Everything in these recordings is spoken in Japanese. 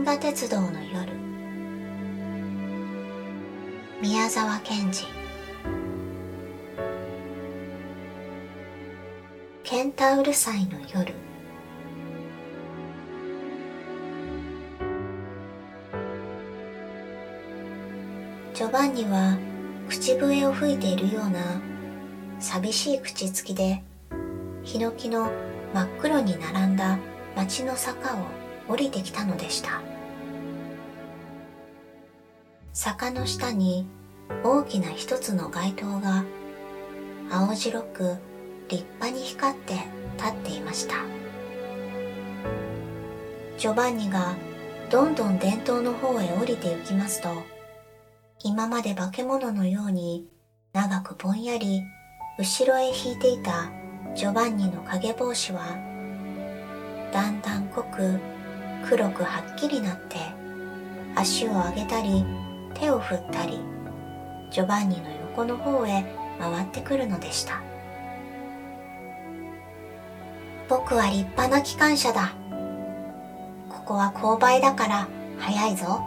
銀河鉄道の夜。宮沢賢治。ケンタウル祭の夜。ジョバンニは口笛を吹いているような寂しい口つきでヒノキの真っ黒に並んだ町の坂を降りてきたのでした。坂の下に大きな一つの街灯が青白く立派に光って立っていました。ジョバンニがどんどん伝統の方へ降りて行きますと今まで化け物のように長くぼんやり後ろへ引いていたジョバンニの影帽子はだんだん濃く黒くはっきりなって足を上げたり手を振ったりジョバンニの横の方へ回ってくるのでした。僕は立派な機関車だ。ここは勾配だから早いぞ。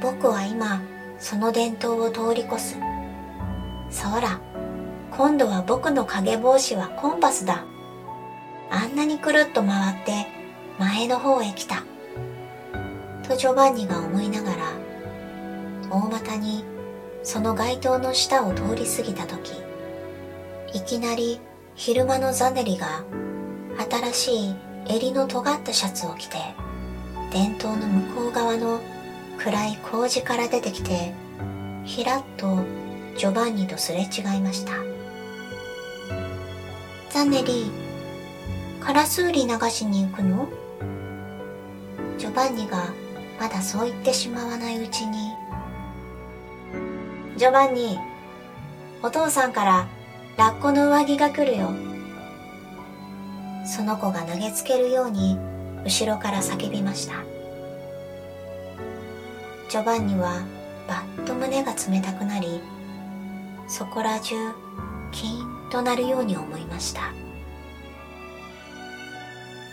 僕は今その伝統を通り越す。そら今度は僕の影帽子はコンパスだ。あんなにくるっと回って前の方へ来た。とジョバンニが思いながら大股にその街灯の下を通り過ぎた時いきなり昼間のザネリが新しい襟の尖ったシャツを着て伝統の向こう側の暗い麹から出てきてひらっとジョバンニとすれ違いました。ザネリカラスウリ流しに行くの？ジョバンニがまだそう言ってしまわないうちにジョバンニお父さんからラッコの上着が来るよ。その子が投げつけるように後ろから叫びました。ジョバンニはバッと胸が冷たくなりそこら中キーンとなるように思いました。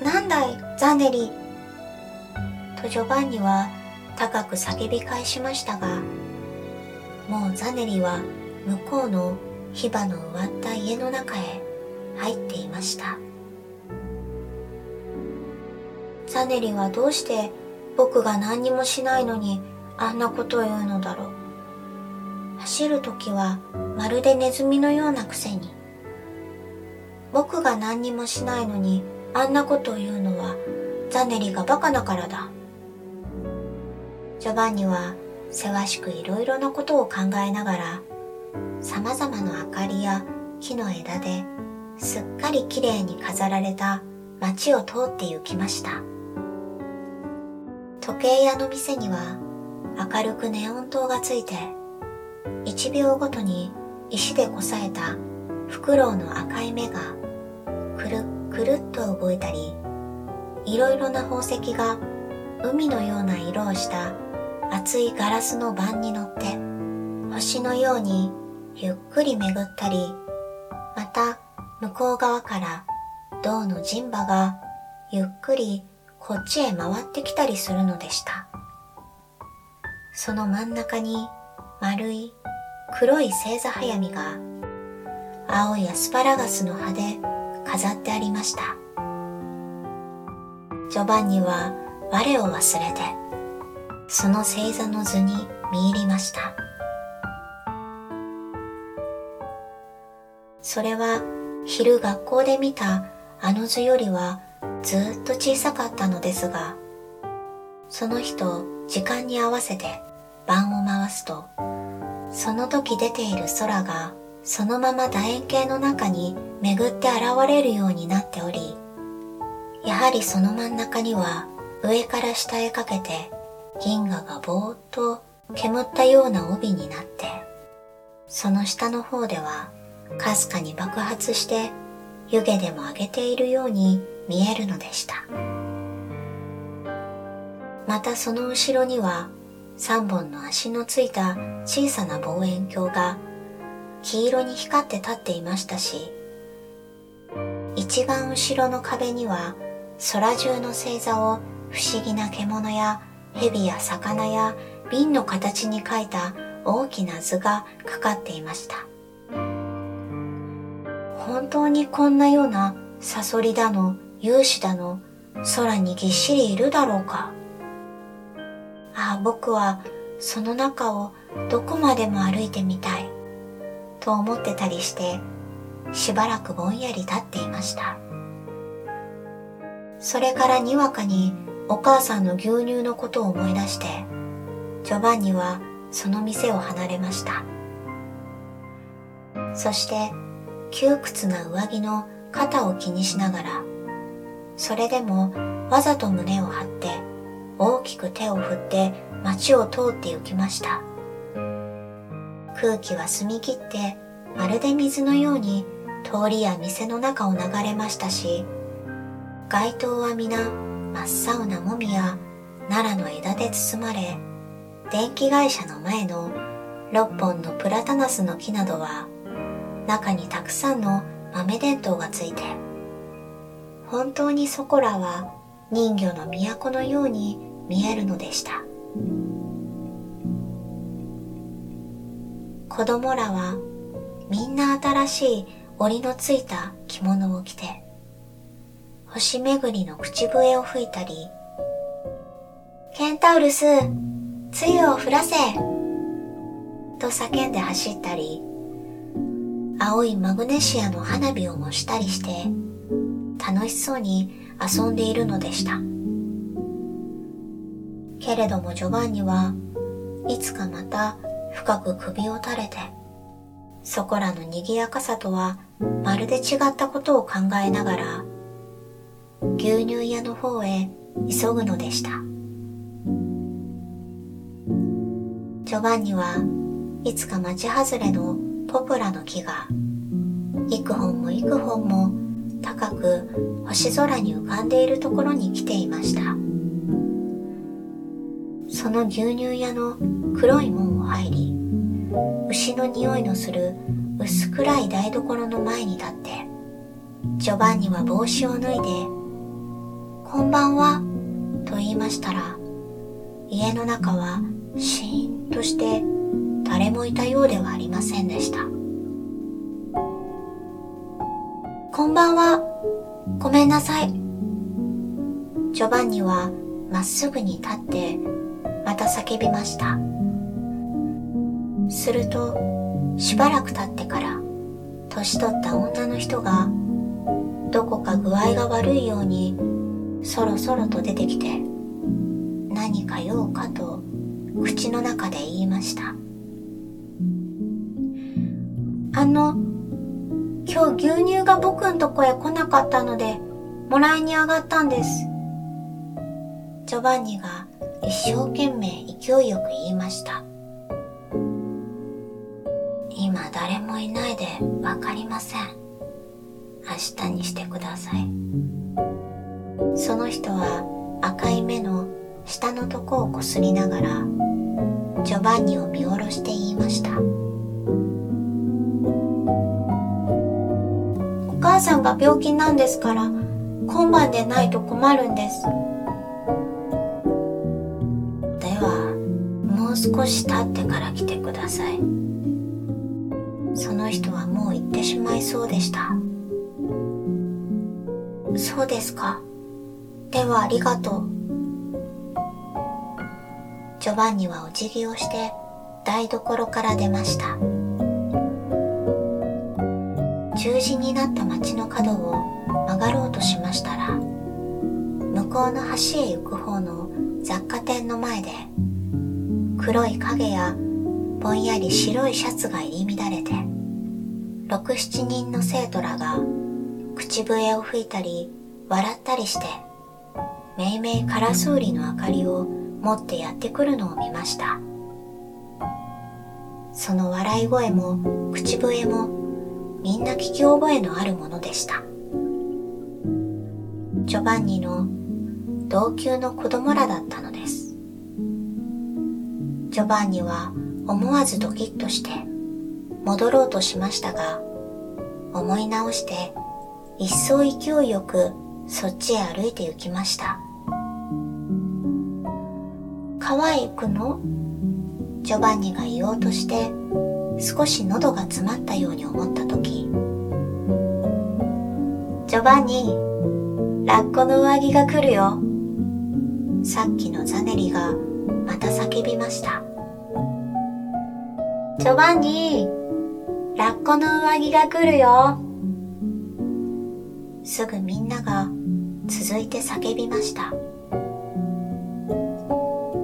なんだいザネリとジョバンニは高く叫び返しましたがもうザネリは向こうの火花の植わった家の中へ入っていました。ザネリはどうして僕が何にもしないのにあんなことを言うのだろう。走る時はまるでネズミのようなくせに。僕が何にもしないのにあんなことを言うのはザネリがバカだからだ。ジョバンニはせわしくいろいろなことを考えながら様々な明かりや木の枝ですっかりきれいに飾られた街を通って行きました。時計屋の店には明るくネオン灯がついて1秒ごとに石でこさえたフクロウの赤い目がくるっくるっと動いたりいろいろな宝石が海のような色をした厚いガラスの盤に乗って星のようにゆっくり巡ったりまた向こう側から銅の人馬がゆっくりこっちへ回ってきたりするのでした。その真ん中に丸い黒い星座早見が青いアスパラガスの葉で飾ってありました。ジョバンニは我を忘れてその星座の図に見入りました。それは昼学校で見たあの図よりはずっと小さかったのですがその日と時間に合わせて盤を回すとその時出ている空がそのまま楕円形の中に巡って現れるようになっており、やはりその真ん中には上から下へかけて銀河がぼーっと煙ったような帯になって、その下の方ではかすかに爆発して湯気でも上げているように見えるのでした。またその後ろには三本の足のついた小さな望遠鏡が黄色に光って立っていましたし、一番後ろの壁には空中の星座を不思議な獣や蛇や魚や瓶の形に描いた大きな図がかかっていました。本当にこんなようなサソリだの勇士だの空にぎっしりいるだろうか。ああ僕はその中をどこまでも歩いてみたいと思ってたりしてしばらくぼんやり立っていました。それからにわかにお母さんの牛乳のことを思い出してジョバンニはその店を離れました。そして窮屈な上着の肩を気にしながらそれでもわざと胸を張って大きく手を振って街を通って行きました。空気は澄み切ってまるで水のように通りや店の中を流れましたし街灯は皆真っ青なもみや奈良の枝で包まれ電気会社の前の6本のプラタナスの木などは中にたくさんの豆電灯がついて本当にそこらは人魚の都のように見えるのでした。子供らはみんな新しい折りのついた着物を着て星巡りの口笛を吹いたりケンタウルス、つゆを降らせと叫んで走ったり青いマグネシアの花火を模したりして楽しそうに遊んでいるのでした。けれどもジョバンニはいつかまた深く首を垂れてそこらの賑やかさとはまるで違ったことを考えながら牛乳屋の方へ急ぐのでした。ジョバンニはいつか町外れのポプラの木が幾本も幾本も高く星空に浮かんでいるところに来ていました。その牛乳屋の黒い門を入り牛の匂いのする薄暗い台所の前に立ってジョバンニは帽子を脱いで「こんばんは」と言いましたら家の中はシーンとして誰もいたようではありませんでした。こんばんは。ごめんなさい。ジョバンニはまっすぐに立ってまた叫びました。するとしばらく経ってから年取った女の人がどこか具合が悪いようにそろそろと出てきて何か用かと口の中で言いました。あの、今日牛乳が僕んとこへ来なかったので、もらいに上がったんです。ジョバンニが一生懸命勢いよく言いました。今誰もいないでわかりません。明日にしてください。その人は赤い目の下のとこをこすりながら、ジョバンニを見下ろして言いました。お母さんが病気なんですから、今晩でないと困るんです。では、もう少し経ってから来てください。その人はもう行ってしまいそうでした。そうですか。ではありがとう。ジョバンニはお辞儀をして台所から出ました。十字になった町の角を曲がろうとしましたら、向こうの橋へ行く方の雑貨店の前で、黒い影やぼんやり白いシャツが入り乱れて、六七人の生徒らが口笛を吹いたり笑ったりして、めいめいカラスウリの明かりを持ってやってくるのを見ました。その笑い声も口笛もみんな聞き覚えのあるものでした。ジョバンニの同級の子供らだったのです。ジョバンニは思わずドキッとして戻ろうとしましたが、思い直して一層勢いよくそっちへ歩いて行きました。川へ行くのジョバンニが言おうとして少し喉が詰まったように思った時ジョバンニラッコの上着が来るよ。さっきのザネリがまた叫びました。ジョバンニラッコの上着が来るよ。すぐみんなが続いて叫びました。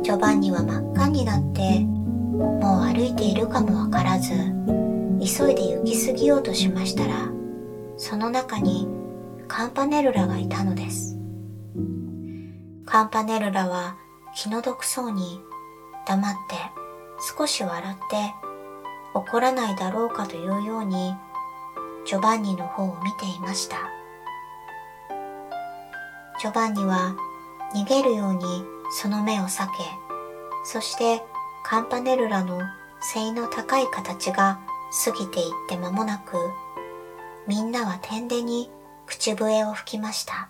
ジョバンニは真っ赤になってもう歩いているかもわからず急いで行き過ぎようとしましたらその中にカンパネルラがいたのです。カンパネルラは気の毒そうに黙って少し笑って怒らないだろうかというようにジョバンニの方を見ていました。ジョバンニは逃げるようにその目を避けそしてカンパネルラの背の高い形が過ぎていって間もなくみんなは天でに口笛を吹きました。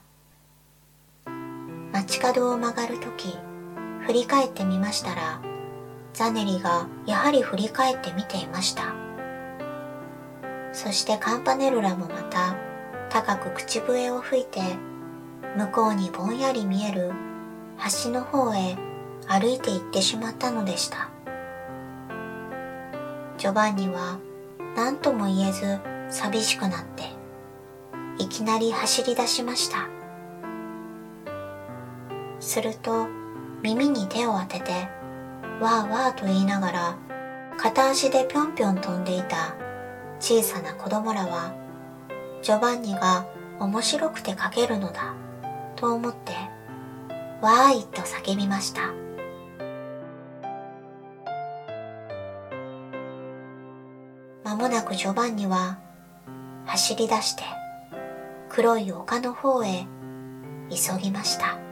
街角を曲がるとき振り返ってみましたらザネリがやはり振り返って見ていました。そしてカンパネルラもまた高く口笛を吹いて向こうにぼんやり見える橋の方へ歩いて行ってしまったのでした。ジョバンニは何とも言えず寂しくなっていきなり走り出しました。すると耳に手を当ててわーわーと言いながら片足でぴょんぴょん飛んでいた小さな子供らはジョバンニが面白くて書けるのだと思ってわーいと叫びました。まもなくジョバンニは走り出して黒い丘の方へ急ぎました。